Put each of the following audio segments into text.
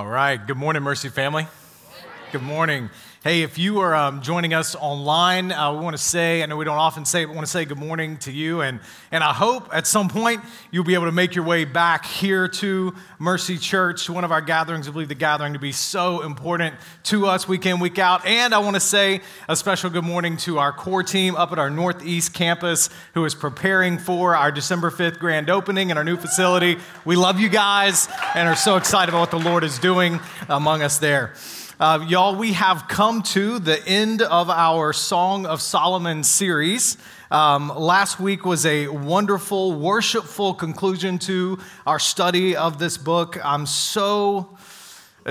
All right. Good morning, Mercy family. Good morning. Hey, if you are um, joining us online, uh, we want to say, I know we don't often say it, but want to say good morning to you. And, and I hope at some point you'll be able to make your way back here to Mercy Church, one of our gatherings. I believe the gathering to be so important to us week in, week out. And I want to say a special good morning to our core team up at our Northeast campus who is preparing for our December 5th grand opening in our new facility. We love you guys and are so excited about what the Lord is doing among us there. Uh, y'all, we have come to the end of our Song of Solomon series. Um, last week was a wonderful, worshipful conclusion to our study of this book. I'm so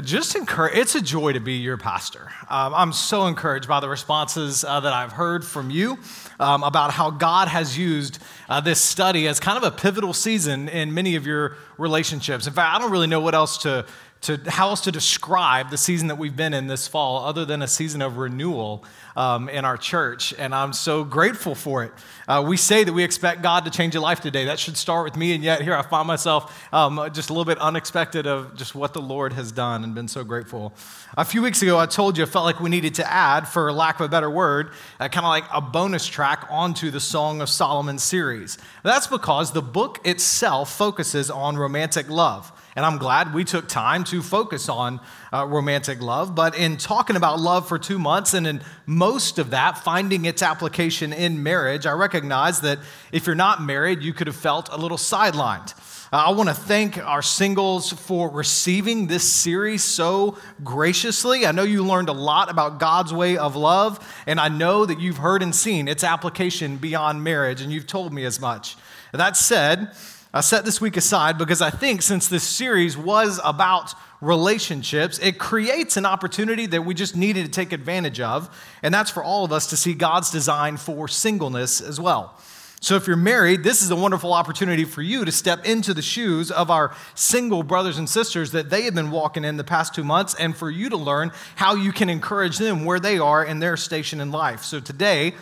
just encouraged. It's a joy to be your pastor. Um, I'm so encouraged by the responses uh, that I've heard from you um, about how God has used uh, this study as kind of a pivotal season in many of your relationships. In fact, I don't really know what else to to how else to describe the season that we've been in this fall other than a season of renewal um, in our church and i'm so grateful for it. Uh, we say that we expect god to change your life today. That should start with me and yet here i find myself um, just a little bit unexpected of just what the lord has done and been so grateful. A few weeks ago i told you i felt like we needed to add for lack of a better word uh, kind of like a bonus track onto the song of solomon series. That's because the book itself focuses on romantic love and I'm glad we took time to focus on uh, romantic love. But in talking about love for two months and in most of that finding its application in marriage, I recognize that if you're not married, you could have felt a little sidelined. Uh, I want to thank our singles for receiving this series so graciously. I know you learned a lot about God's way of love, and I know that you've heard and seen its application beyond marriage, and you've told me as much. That said, I set this week aside because I think since this series was about relationships, it creates an opportunity that we just needed to take advantage of, and that's for all of us to see God's design for singleness as well. So, if you're married, this is a wonderful opportunity for you to step into the shoes of our single brothers and sisters that they have been walking in the past two months, and for you to learn how you can encourage them where they are in their station in life. So, today,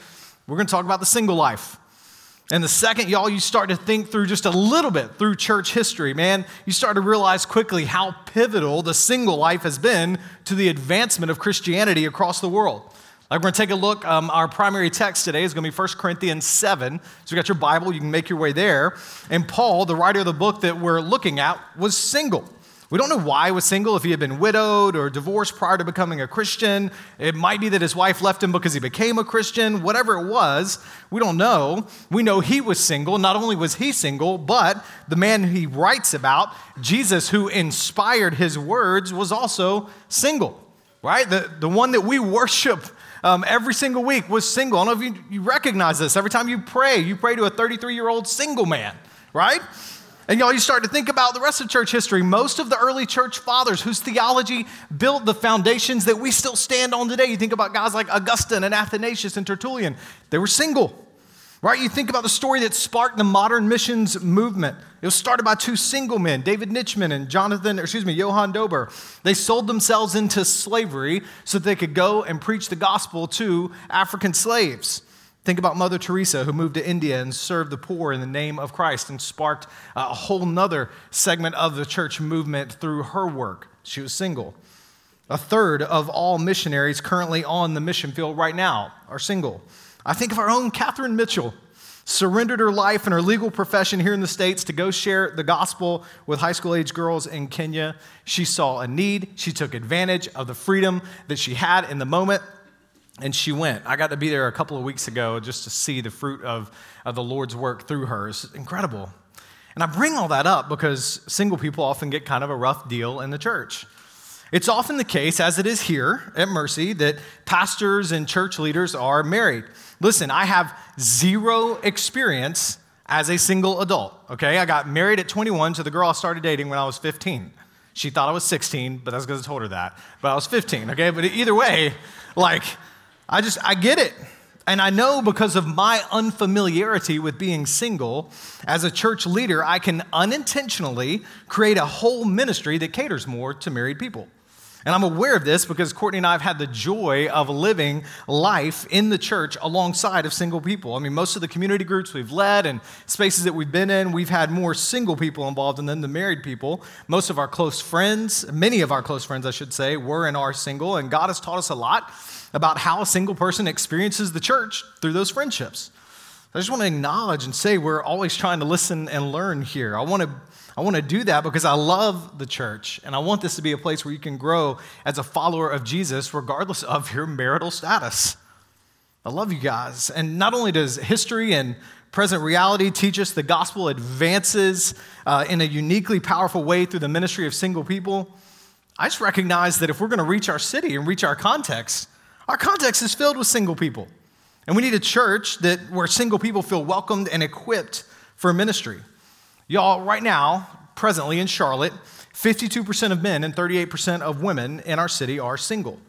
we're going to talk about the single life. And the second, y'all, you start to think through just a little bit through church history, man, you start to realize quickly how pivotal the single life has been to the advancement of Christianity across the world. Like, we're going to take a look. Um, our primary text today is going to be 1 Corinthians 7. So, you got your Bible, you can make your way there. And Paul, the writer of the book that we're looking at, was single. We don't know why he was single, if he had been widowed or divorced prior to becoming a Christian. It might be that his wife left him because he became a Christian. Whatever it was, we don't know. We know he was single. Not only was he single, but the man he writes about, Jesus, who inspired his words, was also single, right? The, the one that we worship um, every single week was single. I don't know if you, you recognize this. Every time you pray, you pray to a 33 year old single man, right? And y'all, you start to think about the rest of church history. Most of the early church fathers whose theology built the foundations that we still stand on today. You think about guys like Augustine and Athanasius and Tertullian, they were single. Right? You think about the story that sparked the modern missions movement. It was started by two single men, David Nitschmann and Jonathan, excuse me, Johann Dober. They sold themselves into slavery so that they could go and preach the gospel to African slaves. Think about Mother Teresa, who moved to India and served the poor in the name of Christ and sparked a whole nother segment of the church movement through her work. She was single. A third of all missionaries currently on the mission field right now are single. I think of our own Catherine Mitchell, surrendered her life and her legal profession here in the States to go share the gospel with high school age girls in Kenya. She saw a need, she took advantage of the freedom that she had in the moment, and she went. I got to be there a couple of weeks ago just to see the fruit of, of the Lord's work through her. It's incredible. And I bring all that up because single people often get kind of a rough deal in the church. It's often the case, as it is here at Mercy, that pastors and church leaders are married. Listen, I have zero experience as a single adult, okay? I got married at 21 to the girl I started dating when I was 15. She thought I was 16, but that's because I told her that. But I was 15, okay? But either way, like, I just, I get it. And I know because of my unfamiliarity with being single, as a church leader, I can unintentionally create a whole ministry that caters more to married people. And I'm aware of this because Courtney and I have had the joy of living life in the church alongside of single people. I mean, most of the community groups we've led and spaces that we've been in, we've had more single people involved than the married people. Most of our close friends, many of our close friends, I should say, were and are single. And God has taught us a lot about how a single person experiences the church through those friendships. I just want to acknowledge and say we're always trying to listen and learn here. I want to I want to do that because I love the church and I want this to be a place where you can grow as a follower of Jesus regardless of your marital status. I love you guys. And not only does history and present reality teach us the gospel advances uh, in a uniquely powerful way through the ministry of single people, I just recognize that if we're going to reach our city and reach our context, our context is filled with single people. And we need a church that where single people feel welcomed and equipped for ministry. Y'all, right now, presently in Charlotte, 52% of men and 38% of women in our city are single.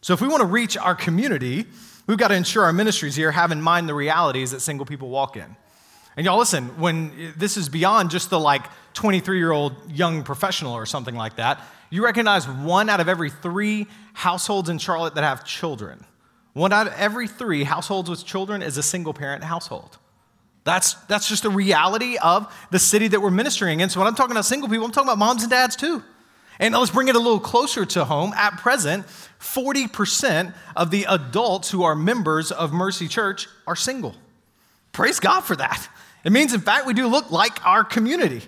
So if we want to reach our community, we've got to ensure our ministries here have in mind the realities that single people walk in. And y'all listen, when this is beyond just the like 23 year old young professional or something like that, you recognize one out of every three households in Charlotte that have children. One out of every three households with children is a single parent household. That's, that's just a reality of the city that we're ministering in. So when I'm talking about single people, I'm talking about moms and dads too. And let's bring it a little closer to home. At present, 40% of the adults who are members of Mercy Church are single. Praise God for that. It means, in fact, we do look like our community.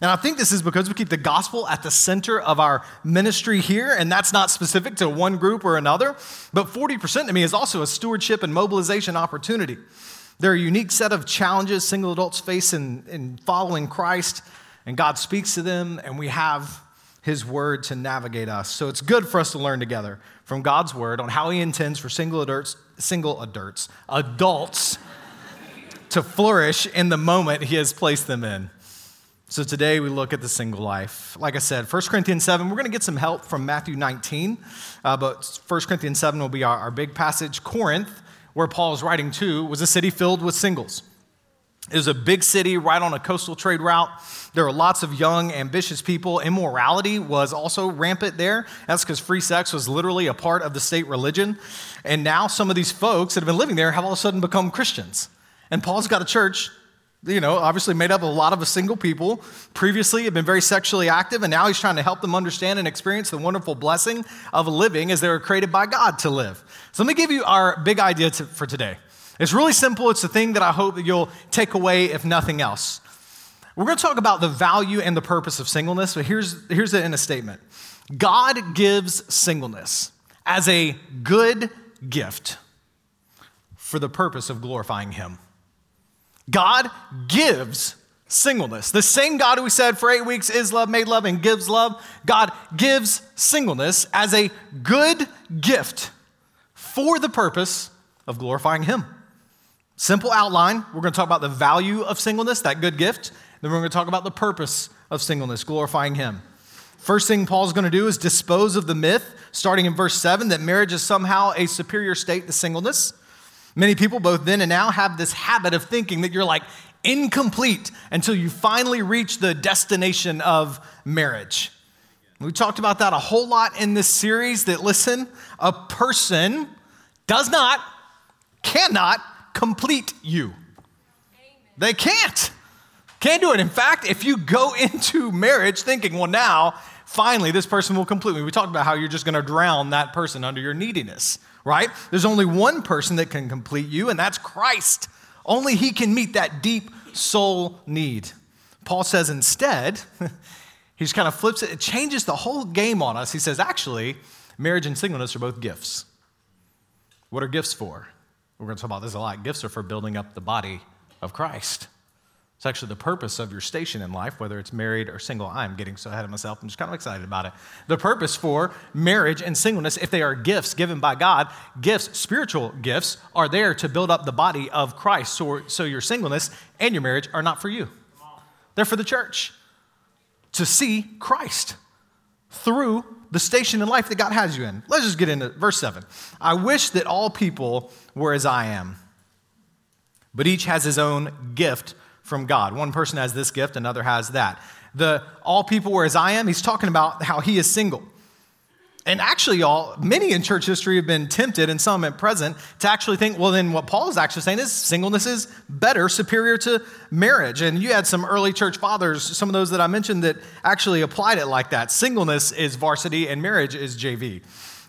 And I think this is because we keep the gospel at the center of our ministry here, and that's not specific to one group or another. But 40% to me is also a stewardship and mobilization opportunity. There are a unique set of challenges single adults face in, in following Christ, and God speaks to them, and we have His Word to navigate us. So it's good for us to learn together from God's Word on how He intends for single adults, single adults, adults to flourish in the moment He has placed them in. So today we look at the single life. Like I said, 1 Corinthians 7, we're going to get some help from Matthew 19, uh, but 1 Corinthians 7 will be our, our big passage. Corinth where Paul is writing to, was a city filled with singles. It was a big city right on a coastal trade route. There were lots of young, ambitious people. Immorality was also rampant there. That's because free sex was literally a part of the state religion. And now some of these folks that have been living there have all of a sudden become Christians. And Paul's got a church you know, obviously made up of a lot of single people. Previously had been very sexually active, and now he's trying to help them understand and experience the wonderful blessing of living as they were created by God to live. So let me give you our big idea to, for today. It's really simple. It's the thing that I hope that you'll take away, if nothing else. We're going to talk about the value and the purpose of singleness, but here's, here's it in a statement God gives singleness as a good gift for the purpose of glorifying Him. God gives singleness. The same God who we said for eight weeks is love, made love, and gives love, God gives singleness as a good gift for the purpose of glorifying Him. Simple outline. We're going to talk about the value of singleness, that good gift. Then we're going to talk about the purpose of singleness, glorifying Him. First thing Paul's going to do is dispose of the myth, starting in verse 7, that marriage is somehow a superior state to singleness. Many people, both then and now, have this habit of thinking that you're like incomplete until you finally reach the destination of marriage. We talked about that a whole lot in this series that, listen, a person does not, cannot complete you. They can't. Can't do it. In fact, if you go into marriage thinking, well, now, finally, this person will complete me, we talked about how you're just going to drown that person under your neediness right? There's only one person that can complete you, and that's Christ. Only He can meet that deep soul need. Paul says instead, he just kind of flips it, it changes the whole game on us. He says, actually, marriage and singleness are both gifts. What are gifts for? We're going to talk about this a lot. Gifts are for building up the body of Christ. It's actually the purpose of your station in life, whether it's married or single. I'm getting so ahead of myself. I'm just kind of excited about it. The purpose for marriage and singleness, if they are gifts given by God, gifts, spiritual gifts, are there to build up the body of Christ. So, so your singleness and your marriage are not for you, they're for the church to see Christ through the station in life that God has you in. Let's just get into verse 7. I wish that all people were as I am, but each has his own gift from God. One person has this gift, another has that. The all people were as I am, he's talking about how he is single. And actually, y'all, many in church history have been tempted, and some at present, to actually think, well, then what Paul is actually saying is singleness is better, superior to marriage. And you had some early church fathers, some of those that I mentioned, that actually applied it like that. Singleness is varsity, and marriage is JV.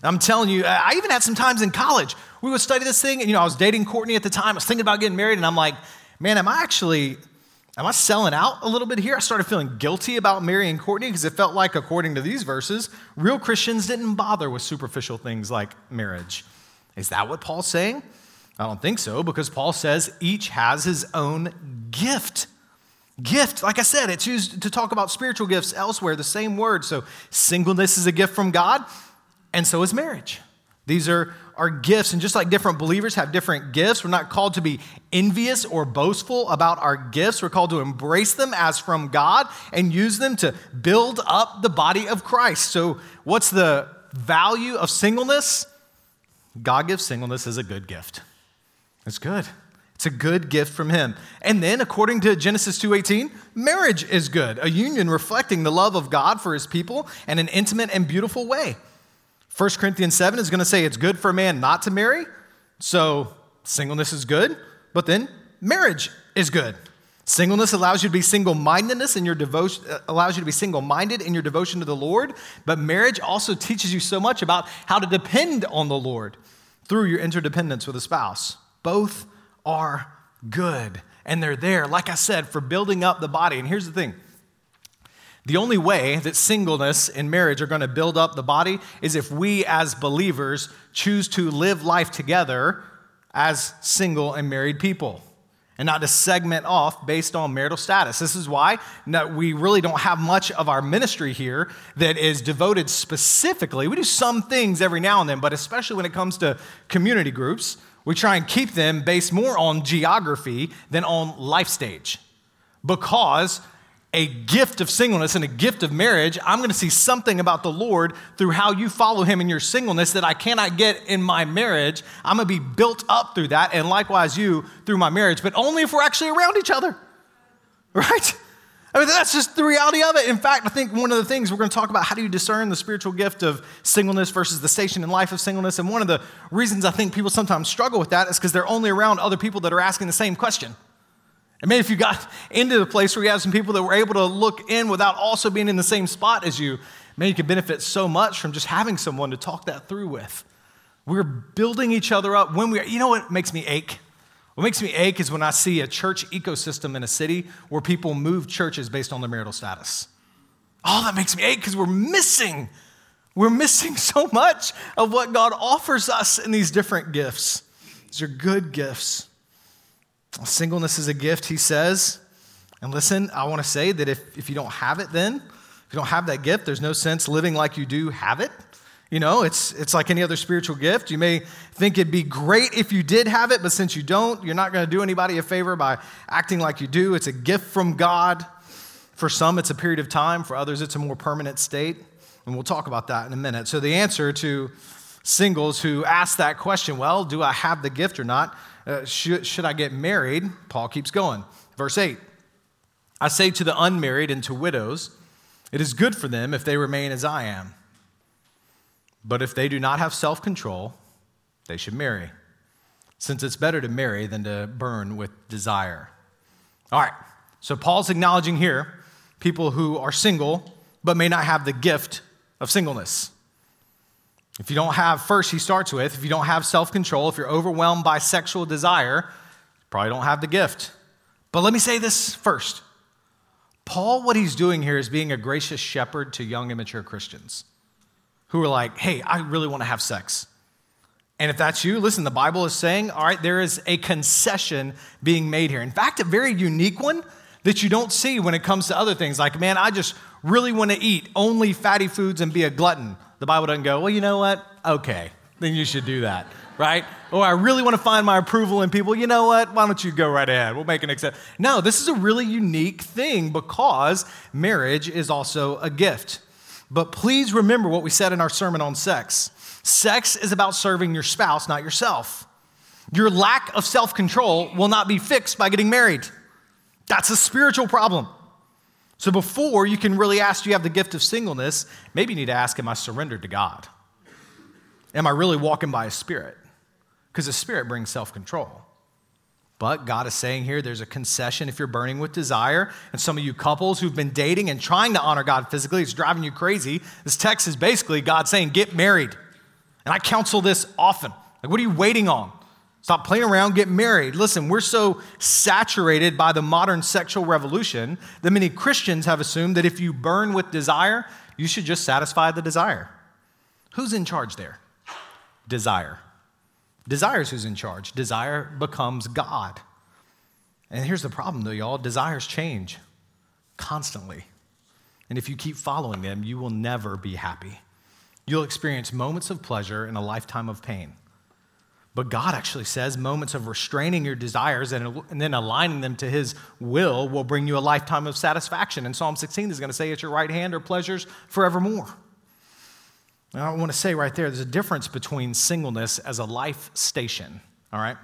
I'm telling you, I even had some times in college, we would study this thing, and you know, I was dating Courtney at the time, I was thinking about getting married, and I'm like, man, am I actually Am I selling out a little bit here? I started feeling guilty about marrying Courtney because it felt like, according to these verses, real Christians didn't bother with superficial things like marriage. Is that what Paul's saying? I don't think so because Paul says each has his own gift. Gift, like I said, it's used to talk about spiritual gifts elsewhere, the same word. So, singleness is a gift from God, and so is marriage. These are our gifts. And just like different believers have different gifts, we're not called to be envious or boastful about our gifts. We're called to embrace them as from God and use them to build up the body of Christ. So, what's the value of singleness? God gives singleness as a good gift. It's good. It's a good gift from him. And then according to Genesis 2:18, marriage is good, a union reflecting the love of God for his people in an intimate and beautiful way. 1 Corinthians 7 is going to say it's good for a man not to marry. So singleness is good, but then marriage is good. Singleness allows you to be single-mindedness in your devotion uh, allows you to be single-minded in your devotion to the Lord, but marriage also teaches you so much about how to depend on the Lord through your interdependence with a spouse. Both are good, and they're there like I said for building up the body. And here's the thing. The only way that singleness and marriage are going to build up the body is if we as believers choose to live life together as single and married people and not to segment off based on marital status. This is why uh, we really don't have much of our ministry here that is devoted specifically. We do some things every now and then, but especially when it comes to community groups, we try and keep them based more on geography than on life stage. Because a gift of singleness and a gift of marriage, I'm going to see something about the Lord through how you follow Him in your singleness that I cannot get in my marriage. I'm going to be built up through that, and likewise you through my marriage, but only if we're actually around each other, right? I mean, that's just the reality of it. In fact, I think one of the things we're going to talk about how do you discern the spiritual gift of singleness versus the station in life of singleness. And one of the reasons I think people sometimes struggle with that is because they're only around other people that are asking the same question. And maybe if you got into the place where you have some people that were able to look in without also being in the same spot as you, man, you could benefit so much from just having someone to talk that through with. We're building each other up when we, you know what makes me ache? What makes me ache is when I see a church ecosystem in a city where people move churches based on their marital status. Oh, that makes me ache because we're missing, we're missing so much of what God offers us in these different gifts. These are good gifts. Singleness is a gift, he says. And listen, I want to say that if, if you don't have it, then, if you don't have that gift, there's no sense living like you do have it. You know, it's, it's like any other spiritual gift. You may think it'd be great if you did have it, but since you don't, you're not going to do anybody a favor by acting like you do. It's a gift from God. For some, it's a period of time. For others, it's a more permanent state. And we'll talk about that in a minute. So, the answer to singles who ask that question, well, do I have the gift or not? Uh, should, should I get married? Paul keeps going. Verse 8 I say to the unmarried and to widows, it is good for them if they remain as I am. But if they do not have self control, they should marry, since it's better to marry than to burn with desire. All right, so Paul's acknowledging here people who are single but may not have the gift of singleness. If you don't have, first, he starts with, if you don't have self control, if you're overwhelmed by sexual desire, you probably don't have the gift. But let me say this first Paul, what he's doing here is being a gracious shepherd to young, immature Christians who are like, hey, I really want to have sex. And if that's you, listen, the Bible is saying, all right, there is a concession being made here. In fact, a very unique one that you don't see when it comes to other things. Like, man, I just really want to eat only fatty foods and be a glutton. The Bible doesn't go, well, you know what? Okay, then you should do that, right? Or I really want to find my approval in people. You know what? Why don't you go right ahead? We'll make an exception. No, this is a really unique thing because marriage is also a gift. But please remember what we said in our sermon on sex. Sex is about serving your spouse, not yourself. Your lack of self control will not be fixed by getting married. That's a spiritual problem. So before you can really ask, do you have the gift of singleness? Maybe you need to ask, am I surrendered to God? Am I really walking by a spirit? Because the spirit brings self control. But God is saying here there's a concession if you're burning with desire. And some of you couples who've been dating and trying to honor God physically, it's driving you crazy. This text is basically God saying, get married. And I counsel this often. Like, what are you waiting on? Stop playing around, get married. Listen, we're so saturated by the modern sexual revolution that many Christians have assumed that if you burn with desire, you should just satisfy the desire. Who's in charge there? Desire. Desire is who's in charge. Desire becomes God. And here's the problem, though, y'all desires change constantly. And if you keep following them, you will never be happy. You'll experience moments of pleasure and a lifetime of pain. But God actually says moments of restraining your desires and, and, then aligning them to His will will bring you a lifetime of satisfaction. And Psalm 16 is going to say, At your right hand are pleasures forevermore. Now, I want to say right there, there's a difference between singleness as a life station, all right,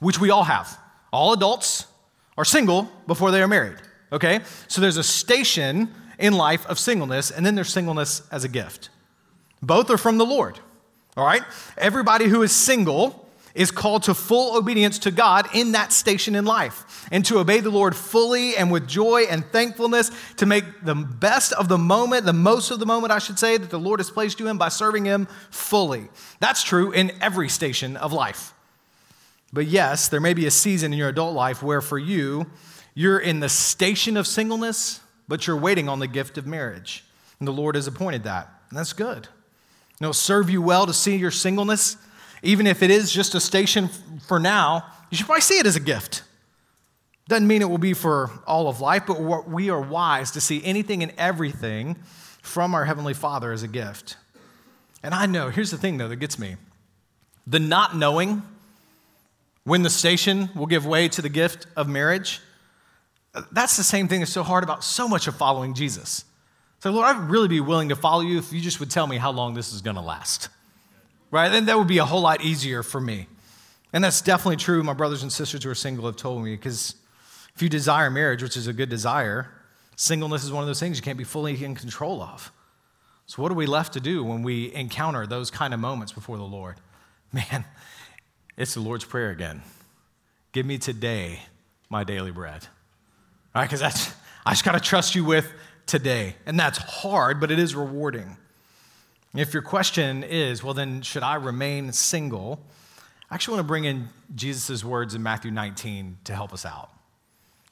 which we all have. All adults are single before they are married, okay? So there's a station in life of singleness, and then there's singleness as a gift. Both are from the Lord, all right? Everybody who is single is called to full obedience to God in that station in life and to obey the Lord fully and with joy and thankfulness to make the best of the moment, the most of the moment, I should say, that the Lord has placed you in by serving Him fully. That's true in every station of life. But yes, there may be a season in your adult life where for you, you're in the station of singleness, but you're waiting on the gift of marriage. And the Lord has appointed that. And that's good. It'll serve you well to see your singleness even if it is just a station for now, you should probably see it as a gift. Doesn't mean it will be for all of life, but we are wise to see anything and everything from our Heavenly Father as a gift. And I know, here's the thing though that gets me the not knowing when the station will give way to the gift of marriage, uh, that's the same thing that's so hard about so much of following Jesus. So, Lord, I'd really be willing to follow you if you just would tell me how long this is going to last right? Then that would be a whole lot easier for me. And that's definitely true. My brothers and sisters who are single have told me because if you desire marriage, which is a good desire, singleness is one of those things you can't be fully in control of. So, what are we left to do when we encounter those kind of moments before the Lord? Man, it's the Lord's Prayer again. Give me today my daily bread. All right, because that's, I just got to trust you with today. And that's hard, but it is rewarding. If your question is, well, then should I remain single? I actually want to bring in Jesus' words in Matthew 19 to help us out.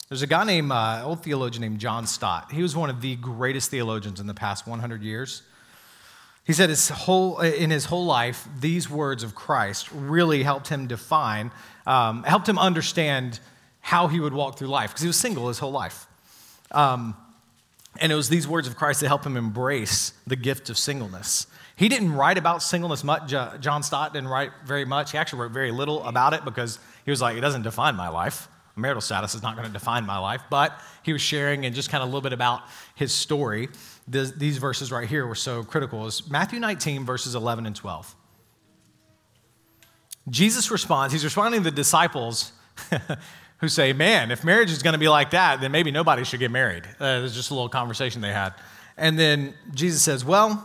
There's a guy named, uh, old theologian named John Stott. He was one of the greatest theologians in the past 100 years. He said his whole, in his whole life, these words of Christ really helped him define, um, helped him understand how he would walk through life, because he was single his whole life. Um, and it was these words of Christ that helped him embrace the gift of singleness. He didn't write about singleness much. John Stott didn't write very much. He actually wrote very little about it because he was like, it doesn't define my life. Marital status is not going to define my life. But he was sharing and just kind of a little bit about his story. these verses right here were so critical. Is Matthew 19, verses 11 and 12. Jesus responds, he's responding to the disciples who say, Man, if marriage is going to be like that, then maybe nobody should get married. Uh, was just a little conversation they had. And then Jesus says, Well,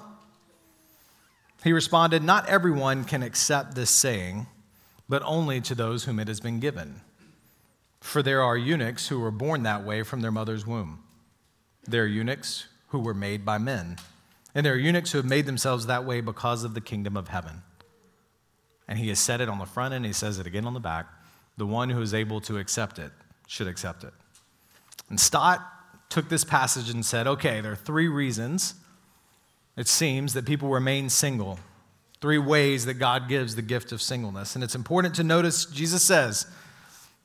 he responded, Not everyone can accept this saying, but only to those whom it has been given. For there are eunuchs who were born that way from their mother's womb. There are eunuchs who were made by men. And there are eunuchs who have made themselves that way because of the kingdom of heaven. And he has said it on the front and he says it again on the back. The one who is able to accept it should accept it. And Stott took this passage and said, okay, there are three reasons it seems that people remain single. Three ways that God gives the gift of singleness. And it's important to notice Jesus says,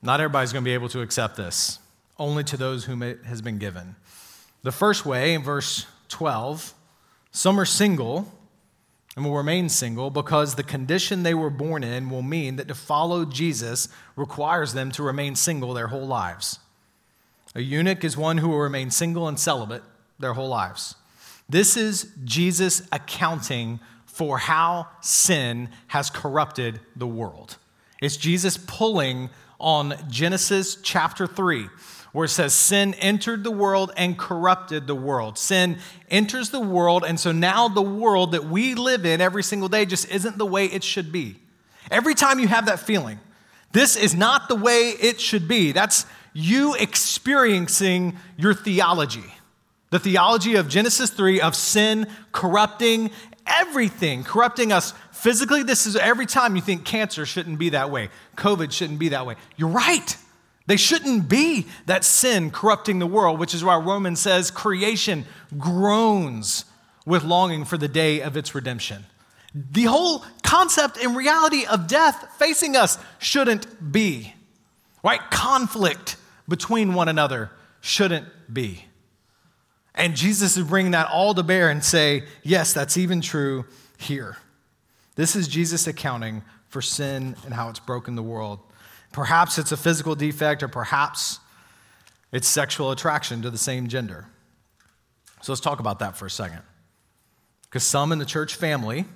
not everybody's going to be able to accept this. only to those whom it has been given. The first way, in verse 12, some are single and will remain single because the condition they were born in will mean that to follow Jesus requires them to remain single their whole lives. A eunuch is one who will remain single and celibate their whole lives. This is Jesus accounting for how sin has corrupted the world. It's Jesus pulling on Genesis chapter 3, where it says, Sin entered the world and corrupted the world. Sin enters the world, and so now the world that we live in every single day just isn't the way it should be. Every time you have that feeling, this is not the way it should be. That's you experiencing your theology. The theology of Genesis 3 of sin corrupting everything, corrupting us physically. This is every time you think cancer shouldn't be that way, COVID shouldn't be that way. You're right. They shouldn't be that sin corrupting the world, which is why Romans says creation groans with longing for the day of its redemption. The whole concept and reality of death facing us shouldn't be, right? Conflict between one another shouldn't be. And Jesus is bringing that all to bear and say, yes, that's even true here. This is Jesus accounting for sin and how it's broken the world. Perhaps it's a physical defect, or perhaps it's sexual attraction to the same gender. So let's talk about that for a second. Because some in the church family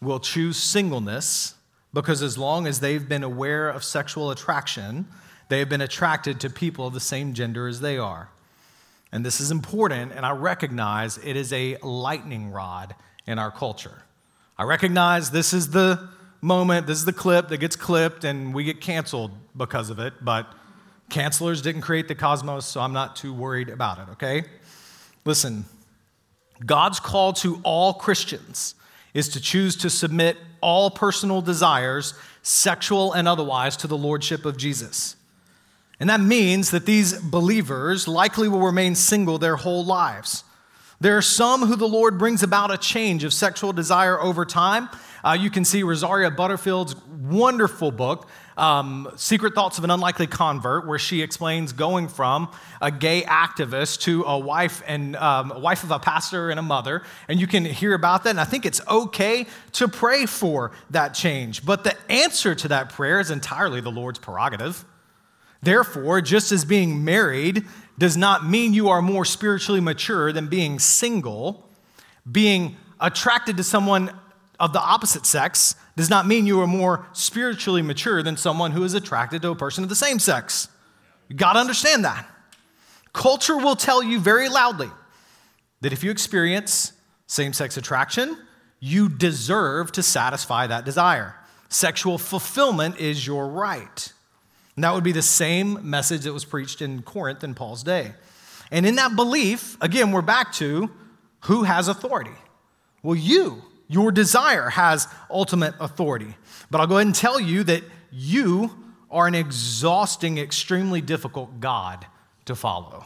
will choose singleness because as long as they've been aware of sexual attraction, they have been attracted to people of the same gender as they are. And this is important, and I recognize it is a lightning rod in our culture. I recognize this is the moment, this is the clip that gets clipped, and we get canceled because of it, but cancelers didn't create the cosmos, so I'm not too worried about it, okay? Listen, God's call to all Christians is to choose to submit all personal desires, sexual and otherwise, to the lordship of Jesus. And that means that these believers likely will remain single their whole lives. There are some who the Lord brings about a change of sexual desire over time. Uh, you can see Rosaria Butterfield's wonderful book, um, Secret Thoughts of an Unlikely Convert, where she explains going from a gay activist to a wife and um, a wife of a pastor and a mother. And you can hear about that. And I think it's okay to pray for that change. But the answer to that prayer is entirely the Lord's prerogative. Therefore, just as being married does not mean you are more spiritually mature than being single, being attracted to someone of the opposite sex does not mean you are more spiritually mature than someone who is attracted to a person of the same sex. You got to understand that. Culture will tell you very loudly that if you experience same sex attraction, you deserve to satisfy that desire. Sexual fulfillment is your right. And that would be the same message that was preached in Corinth in Paul's day. And in that belief, again, we're back to who has authority? Well, you, your desire has ultimate authority. But I'll go ahead and tell you that you are an exhausting, extremely difficult God to follow.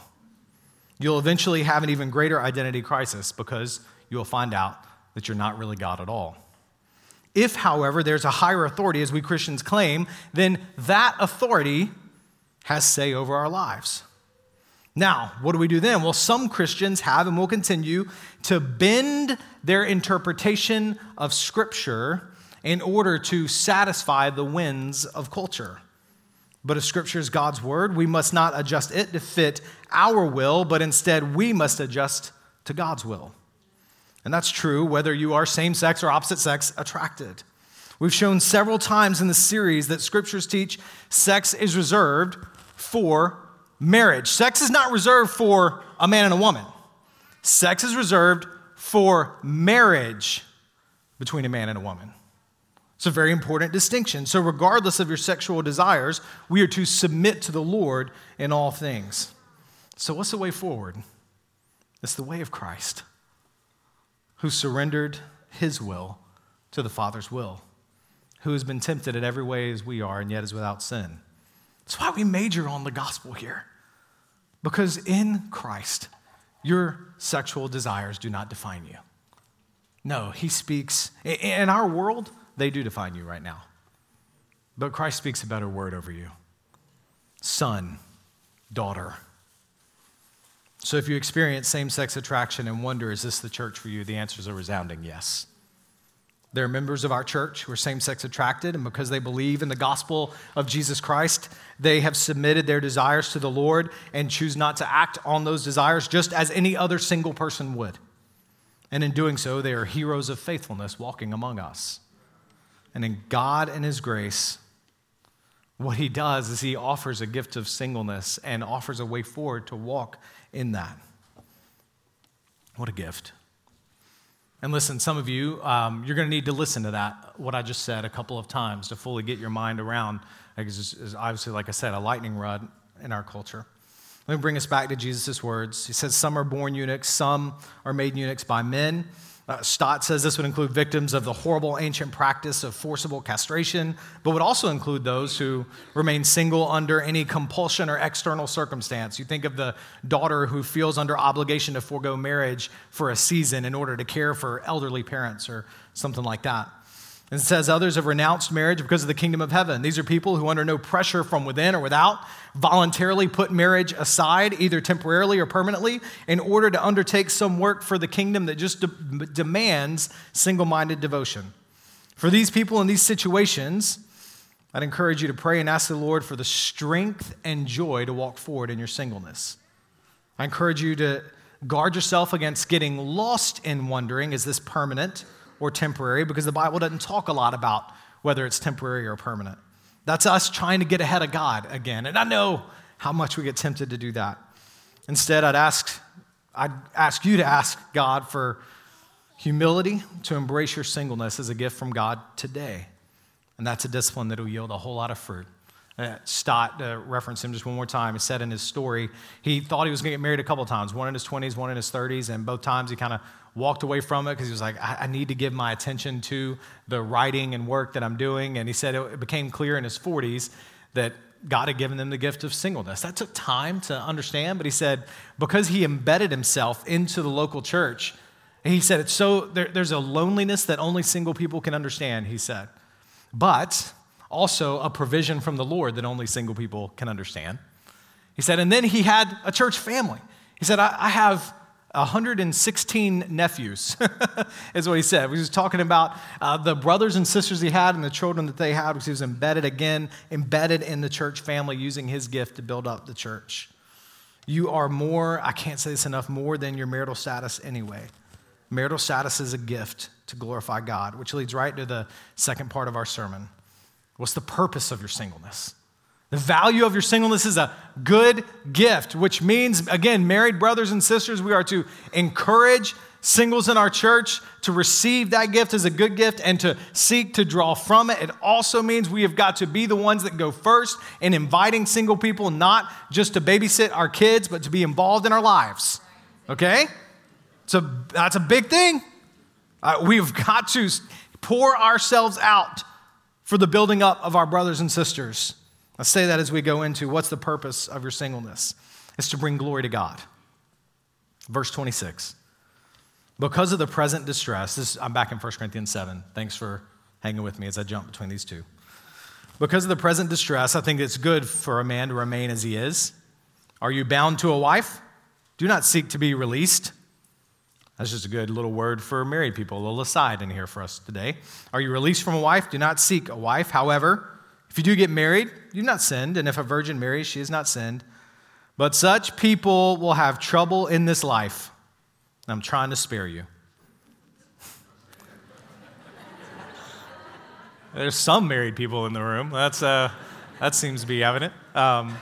You'll eventually have an even greater identity crisis because you'll find out that you're not really God at all. If, however, there's a higher authority, as we Christians claim, then that authority has say over our lives. Now, what do we do then? Well, some Christians have and will continue to bend their interpretation of Scripture in order to satisfy the winds of culture. But if Scripture is God's word, we must not adjust it to fit our will, but instead we must adjust to God's will. And that's true whether you are same sex or opposite sex attracted. We've shown several times in the series that scriptures teach sex is reserved for marriage. Sex is not reserved for a man and a woman, sex is reserved for marriage between a man and a woman. It's a very important distinction. So, regardless of your sexual desires, we are to submit to the Lord in all things. So, what's the way forward? It's the way of Christ who surrendered his will to the Father's will, who has been tempted in every way as we are and yet is without sin. That's why we major on the gospel here. Because in Christ, your sexual desires do not define you. No, he speaks. In our world, they do define you right now. But Christ speaks a better word over you Son, daughter. So if you experience same sex attraction and wonder, is this the church for you? The answer is a resounding yes. There are members of our church who are same sex attracted, and because they believe in the gospel of Jesus Christ, they have submitted their desires to the Lord and choose not to act on those desires just as any other single person would. And in doing so, they are heroes of faithfulness walking among us. And in God and His grace, what He does is He offers a gift of singleness and offers a way forward to walk in that. What a gift. And listen, some of you, um, you're going to need to listen to that, what I just said, a couple of times to fully get your mind around. because It's obviously, like I said, a lightning rod in our culture. Let me bring us back to Jesus' words. He says, Some are born eunuchs, some are made eunuchs by men. Uh, Stott says this would include victims of the horrible ancient practice of forcible castration, but would also include those who remain single under any compulsion or external circumstance. You think of the daughter who feels under obligation to forego marriage for a season in order to care for elderly parents or something like that. And it says others have renounced marriage because of the kingdom of heaven. These are people who, under no pressure from within or without, voluntarily put marriage aside, either temporarily or permanently, in order to undertake some work for the kingdom that just de- demands single minded devotion. For these people in these situations, I'd encourage you to pray and ask the Lord for the strength and joy to walk forward in your singleness. I encourage you to guard yourself against getting lost in wondering is this permanent? Or temporary because the Bible doesn't talk a lot about whether it's temporary or permanent. That's us trying to get ahead of God again. And I know how much we get tempted to do that. Instead, I'd ask, I'd ask you to ask God for humility to embrace your singleness as a gift from God today. And that's a discipline that will yield a whole lot of fruit. Uh, Stott, uh, reference him just one more time, he said in his story, he thought he was going to get married a couple times, one in his 20s, one in his 30s, and both times he kind of walked away from it because he was like, I, I, need to give my attention to the writing and work that I'm doing. And he said it became clear in his 40s that God had given them the gift of singleness. That took time to understand, but he said because he embedded himself into the local church, he said it's so there, there's a loneliness that only single people can understand, he said. But also a provision from the Lord that only single people can understand. He said, and then he had a church family. He said, I, I have 116 nephews, is what he said. He was talking about uh, the brothers and sisters he had and the children that they had because he was embedded again, embedded in the church family, using his gift to build up the church. You are more, I can't say this enough, more than your marital status anyway. Marital status is a gift to glorify God, which leads right to the second part of our sermon. What's the purpose of your singleness? The value of your singleness is a good gift, which means, again, married brothers and sisters, we are to encourage singles in our church to receive that gift as a good gift and to seek to draw from it. It also means we have got to be the ones that go first in inviting single people, not just to babysit our kids, but to be involved in our lives. Okay? So that's a big thing. Uh, we've got to pour ourselves out for the building up of our brothers and sisters. I say that as we go into what's the purpose of your singleness? It's to bring glory to God. Verse 26. Because of the present distress, this, I'm back in 1 Corinthians 7. Thanks for hanging with me as I jump between these two. Because of the present distress, I think it's good for a man to remain as he is. Are you bound to a wife? Do not seek to be released. That's just a good little word for married people, a little aside in here for us today. Are you released from a wife? Do not seek a wife. However, if you do get married, you've not sinned, and if a virgin marries, she has not sinned. But such people will have trouble in this life. I'm trying to spare you. There's some married people in the room. That's, uh, that seems to be evident. Um,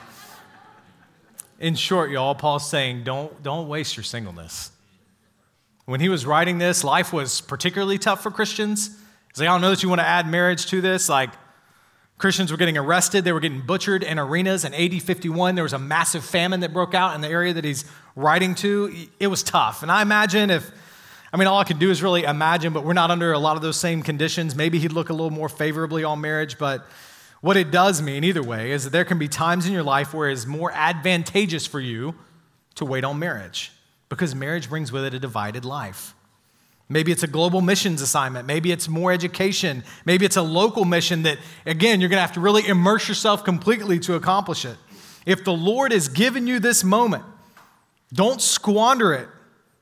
in short, y'all, Paul's saying don't, don't waste your singleness. When he was writing this, life was particularly tough for Christians. He's like, I don't know that you want to add marriage to this. Like, Christians were getting arrested, they were getting butchered in arenas. In AD 51, there was a massive famine that broke out in the area that he's writing to. It was tough. And I imagine if, I mean, all I can do is really imagine, but we're not under a lot of those same conditions. Maybe he'd look a little more favorably on marriage, but what it does mean, either way, is that there can be times in your life where it's more advantageous for you to wait on marriage because marriage brings with it a divided life. Maybe it's a global missions assignment. Maybe it's more education. Maybe it's a local mission that, again, you're going to have to really immerse yourself completely to accomplish it. If the Lord has given you this moment, don't squander it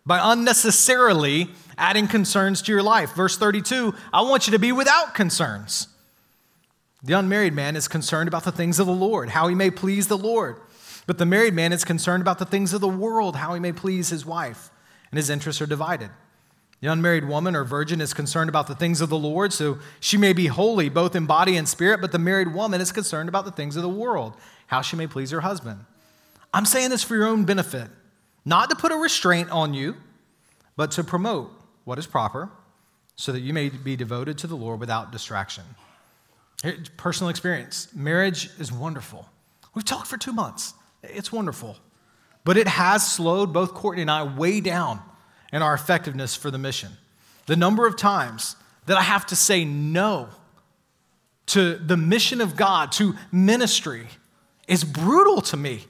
by unnecessarily adding concerns to your life. Verse 32 I want you to be without concerns. The unmarried man is concerned about the things of the Lord, how he may please the Lord. But the married man is concerned about the things of the world, how he may please his wife, and his interests are divided. The unmarried woman or virgin is concerned about the things of the Lord, so she may be holy both in body and spirit, but the married woman is concerned about the things of the world, how she may please her husband. I'm saying this for your own benefit, not to put a restraint on you, but to promote what is proper, so that you may be devoted to the Lord without distraction. Personal experience marriage is wonderful. We've talked for two months, it's wonderful. But it has slowed both Courtney and I way down in our effectiveness for the mission. The number of times that I have to say no to the mission of God, to ministry, is brutal to me.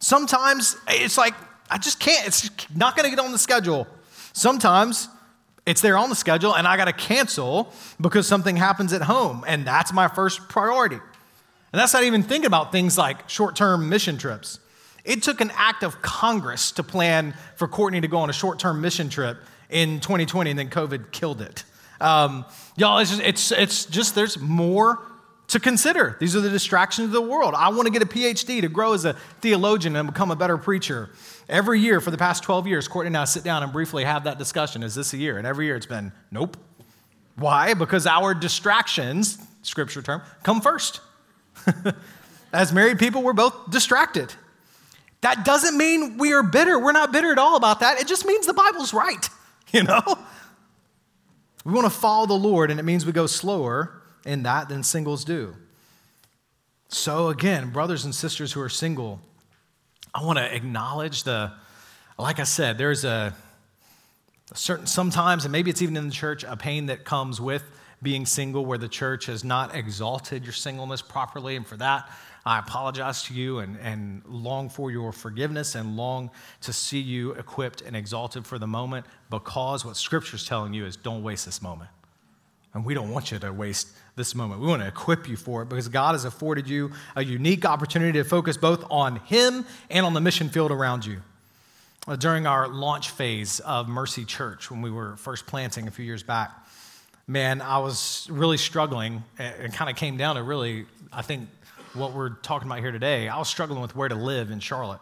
Sometimes it's like, I just can't, it's not gonna get on the schedule. Sometimes it's there on the schedule and I got to cancel because something happens at home. And that's my first priority. And that's not even thinking about things like short term mission trips. It took an act of Congress to plan for Courtney to go on a short term mission trip in 2020, and then COVID killed it. Um, y'all, it's just, it's, it's just, there's more to consider. These are the distractions of the world. I want to get a PhD to grow as a theologian and become a better preacher. Every year for the past 12 years, Courtney and I sit down and briefly have that discussion. Is this a year? And every year it's been, nope. Why? Because our distractions, scripture term, come first. As married people, we're both distracted. That doesn't mean we are bitter. We're not bitter at all about that. It just means the Bible's right, you know? We want to follow the Lord, and it means we go slower in that than singles do. So, again, brothers and sisters who are single, I want to acknowledge the, like I said, there's a, a certain, sometimes, and maybe it's even in the church, a pain that comes with being single where the church has not exalted your singleness properly. And for that, I apologize to you and, and long for your forgiveness and long to see you equipped and exalted for the moment because what Scripture is telling you is don't waste this moment. And we don't want you to waste this moment. We want to equip you for it because God has afforded you a unique opportunity to focus both on Him and on the mission field around you. Uh, during our launch phase of Mercy Church, when we were first planting a few years back, man, I was really struggling. and kind of came down to really, I think, what we're talking about here today. I was struggling with where to live in Charlotte.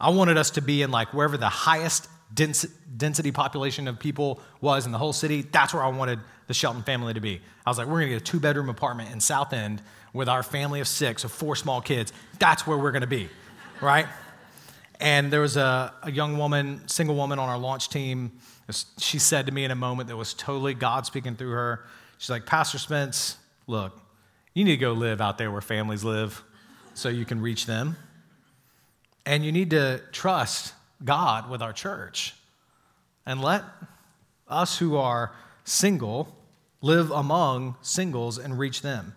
I wanted us to be in like wherever the highest density population of people was in the whole city. That's where I wanted the Shelton family to be. I was like, we're gonna get a two bedroom apartment in South End with our family of six, of four small kids. That's where we're gonna be, right? And there was a, a young woman, single woman on our launch team. She said to me in a moment that was totally God speaking through her. She's like, Pastor Spence, look, you need to go live out there where families live so you can reach them. And you need to trust God with our church and let us who are single live among singles and reach them.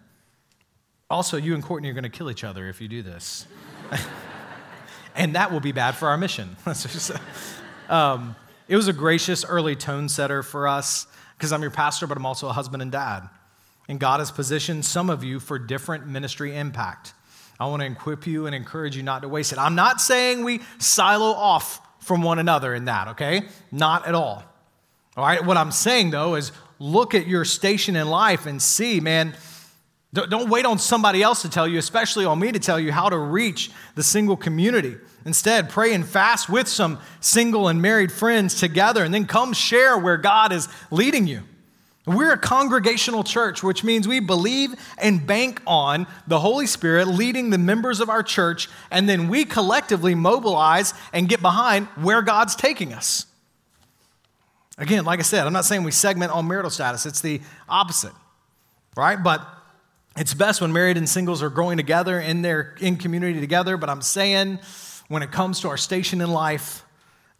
Also, you and Courtney are going to kill each other if you do this. and that will be bad for our mission. um, it was a gracious early tone setter for us because I'm your pastor, but I'm also a husband and dad. And God has positioned some of you for different ministry impact. I want to equip you and encourage you not to waste it. I'm not saying we silo off from one another in that, okay? Not at all. All right, what I'm saying though is look at your station in life and see, man, don't wait on somebody else to tell you, especially on me to tell you how to reach the single community. Instead, pray and fast with some single and married friends together and then come share where God is leading you. We're a congregational church, which means we believe and bank on the Holy Spirit leading the members of our church, and then we collectively mobilize and get behind where God's taking us. Again, like I said, I'm not saying we segment on marital status, it's the opposite, right? But it's best when married and singles are growing together in their in community together. But I'm saying when it comes to our station in life,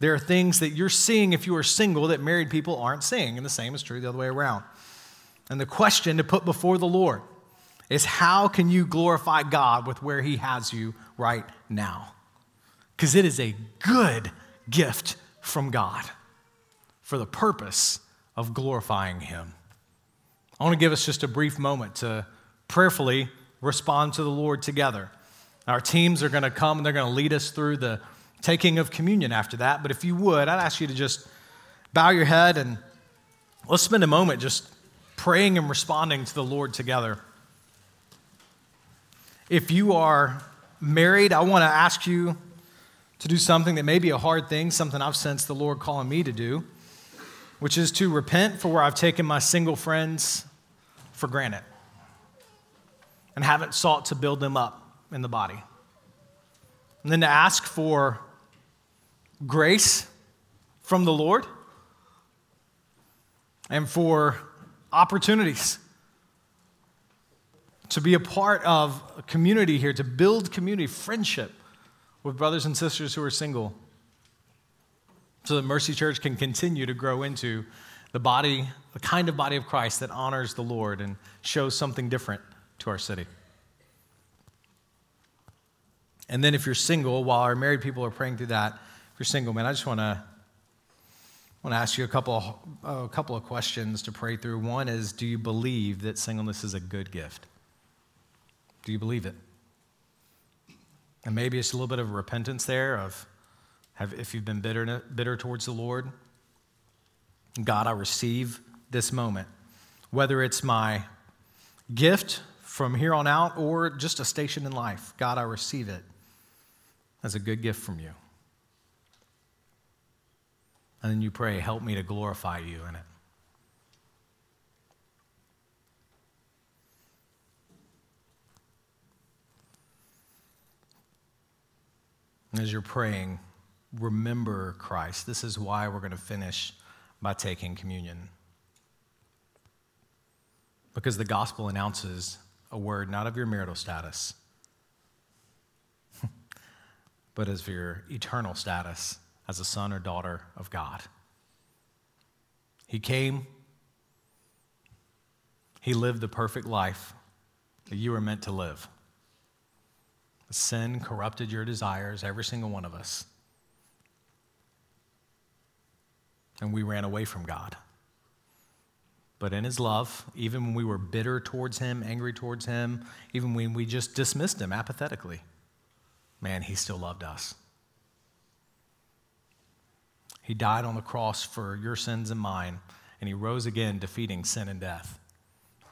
there are things that you're seeing if you are single that married people aren't seeing, and the same is true the other way around. And the question to put before the Lord is how can you glorify God with where He has you right now? Because it is a good gift from God for the purpose of glorifying Him. I want to give us just a brief moment to prayerfully respond to the Lord together. Our teams are going to come and they're going to lead us through the taking of communion after that. But if you would, I'd ask you to just bow your head and let's spend a moment just praying and responding to the Lord together. If you are married, I want to ask you to do something that may be a hard thing, something I've sensed the Lord calling me to do, which is to repent for where I've taken my single friends for granted and haven't sought to build them up in the body. And then to ask for grace from the Lord and for opportunities to be a part of a community here, to build community, friendship with brothers and sisters who are single, so that Mercy Church can continue to grow into the body, the kind of body of Christ that honors the Lord and shows something different to our city. And then if you're single, while our married people are praying through that, you're single, man, I just want to want to ask you a couple, a couple of questions to pray through. One is, do you believe that singleness is a good gift? Do you believe it? And maybe it's a little bit of repentance there of have, if you've been bitter, bitter towards the Lord. God, I receive this moment, whether it's my gift from here on out or just a station in life. God, I receive it as a good gift from you. And then you pray, help me to glorify you in it. As you're praying, remember Christ. This is why we're going to finish by taking communion. Because the gospel announces a word not of your marital status, but as for your eternal status as a son or daughter of God. He came, He lived the perfect life that you were meant to live. Sin corrupted your desires, every single one of us. And we ran away from God. But in His love, even when we were bitter towards Him, angry towards Him, even when we just dismissed Him apathetically, man, He still loved us. He died on the cross for your sins and mine, and He rose again, defeating sin and death,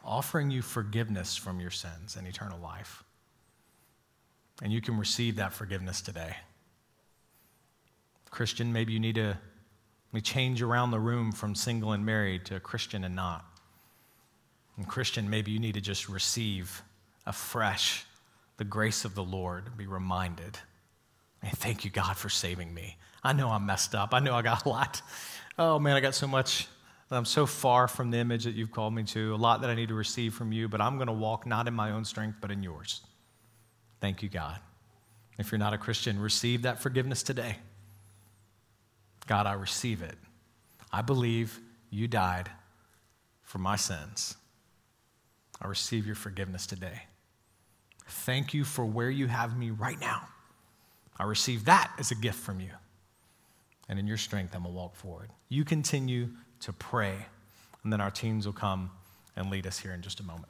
offering you forgiveness from your sins and eternal life. And you can receive that forgiveness today. Christian, maybe you need to we change around the room from single and married to Christian and not. And Christian, maybe you need to just receive afresh the grace of the Lord, be reminded. And thank you, God, for saving me. I know I'm messed up. I know I got a lot. Oh, man, I got so much. I'm so far from the image that you've called me to, a lot that I need to receive from you, but I'm going to walk not in my own strength, but in yours. Thank you, God. If you're not a Christian, receive that forgiveness today. God, I receive it. I believe you died for my sins. I receive your forgiveness today. Thank you for where you have me right now. I receive that as a gift from you. And in your strength, I'm going to walk forward. You continue to pray, and then our teams will come and lead us here in just a moment.